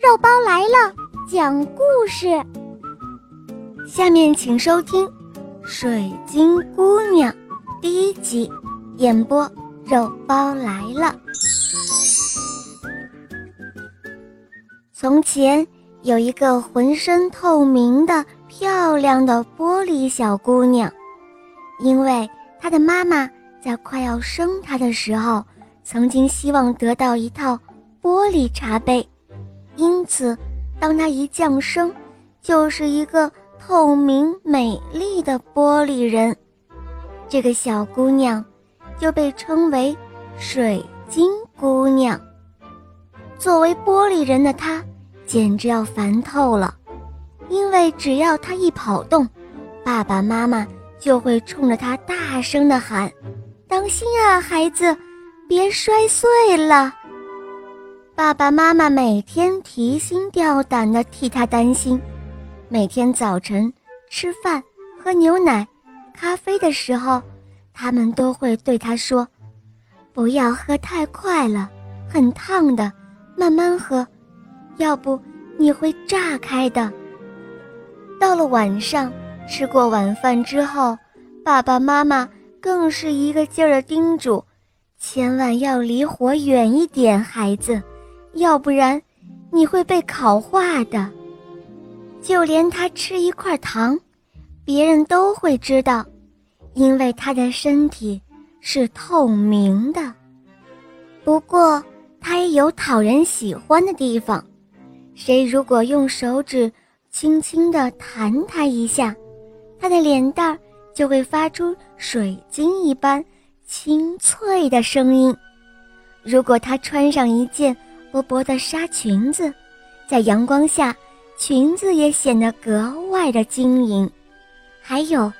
肉包来了，讲故事。下面请收听《水晶姑娘》第一集，演播肉包来了。从前有一个浑身透明的、漂亮的玻璃小姑娘，因为她的妈妈在快要生她的时候，曾经希望得到一套玻璃茶杯。因此，当她一降生，就是一个透明美丽的玻璃人。这个小姑娘就被称为水晶姑娘。作为玻璃人的她，简直要烦透了，因为只要她一跑动，爸爸妈妈就会冲着她大声地喊：“当心啊，孩子，别摔碎了！”爸爸妈妈每天提心吊胆地替他担心，每天早晨吃饭、喝牛奶、咖啡的时候，他们都会对他说：“不要喝太快了，很烫的，慢慢喝，要不你会炸开的。”到了晚上，吃过晚饭之后，爸爸妈妈更是一个劲儿地叮嘱：“千万要离火远一点，孩子。”要不然，你会被烤化的。就连他吃一块糖，别人都会知道，因为他的身体是透明的。不过，他也有讨人喜欢的地方。谁如果用手指轻轻地弹他一下，他的脸蛋儿就会发出水晶一般清脆的声音。如果他穿上一件，薄薄的纱裙子，在阳光下，裙子也显得格外的晶莹。还有，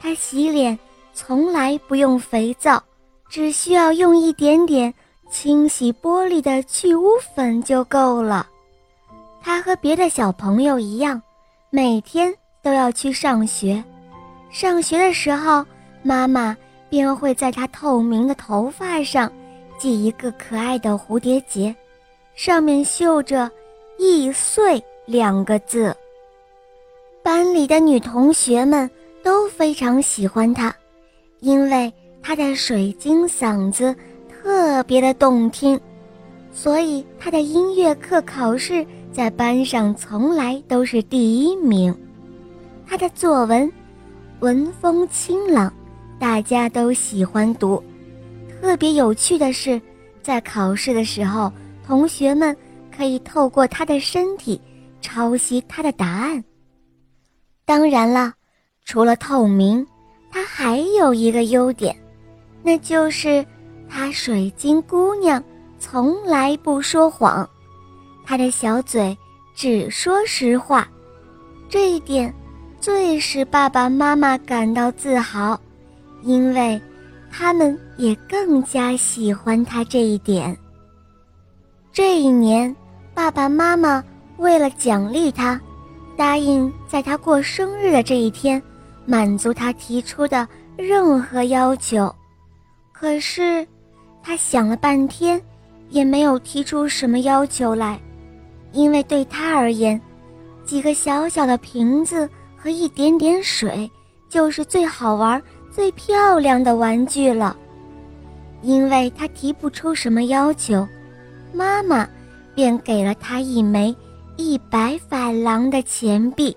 她洗脸从来不用肥皂，只需要用一点点清洗玻璃的去污粉就够了。她和别的小朋友一样，每天都要去上学。上学的时候，妈妈便会在她透明的头发上系一个可爱的蝴蝶结。上面绣着“易碎”两个字。班里的女同学们都非常喜欢她，因为她的水晶嗓子特别的动听，所以她的音乐课考试在班上从来都是第一名。她的作文文风清朗，大家都喜欢读。特别有趣的是，在考试的时候。同学们可以透过他的身体抄袭他的答案。当然了，除了透明，他还有一个优点，那就是他水晶姑娘从来不说谎，他的小嘴只说实话。这一点最使爸爸妈妈感到自豪，因为他们也更加喜欢他这一点。这一年，爸爸妈妈为了奖励他，答应在他过生日的这一天，满足他提出的任何要求。可是，他想了半天，也没有提出什么要求来，因为对他而言，几个小小的瓶子和一点点水，就是最好玩、最漂亮的玩具了。因为他提不出什么要求。妈妈便给了他一枚一百法郎的钱币，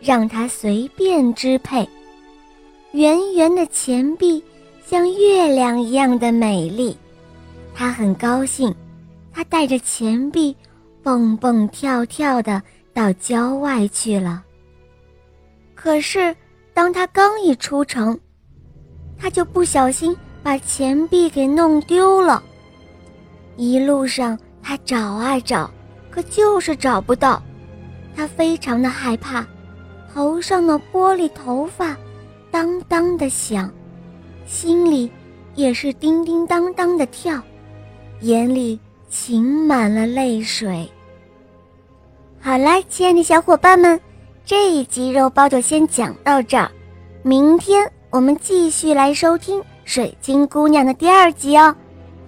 让他随便支配。圆圆的钱币像月亮一样的美丽，他很高兴。他带着钱币蹦蹦跳跳的到郊外去了。可是，当他刚一出城，他就不小心把钱币给弄丢了。一路上，他找啊找，可就是找不到。他非常的害怕，头上的玻璃头发当当的响，心里也是叮叮当当的跳，眼里噙满了泪水。好啦，亲爱的小伙伴们，这一集肉包就先讲到这儿，明天我们继续来收听《水晶姑娘》的第二集哦，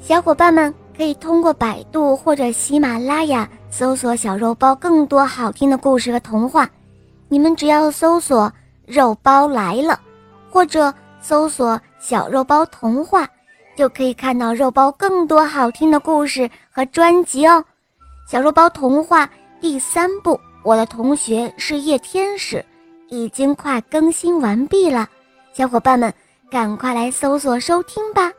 小伙伴们。可以通过百度或者喜马拉雅搜索小肉包更多好听的故事和童话。你们只要搜索“肉包来了”，或者搜索“小肉包童话”，就可以看到肉包更多好听的故事和专辑哦。小肉包童话第三部《我的同学是夜天使》已经快更新完毕了，小伙伴们赶快来搜索收听吧。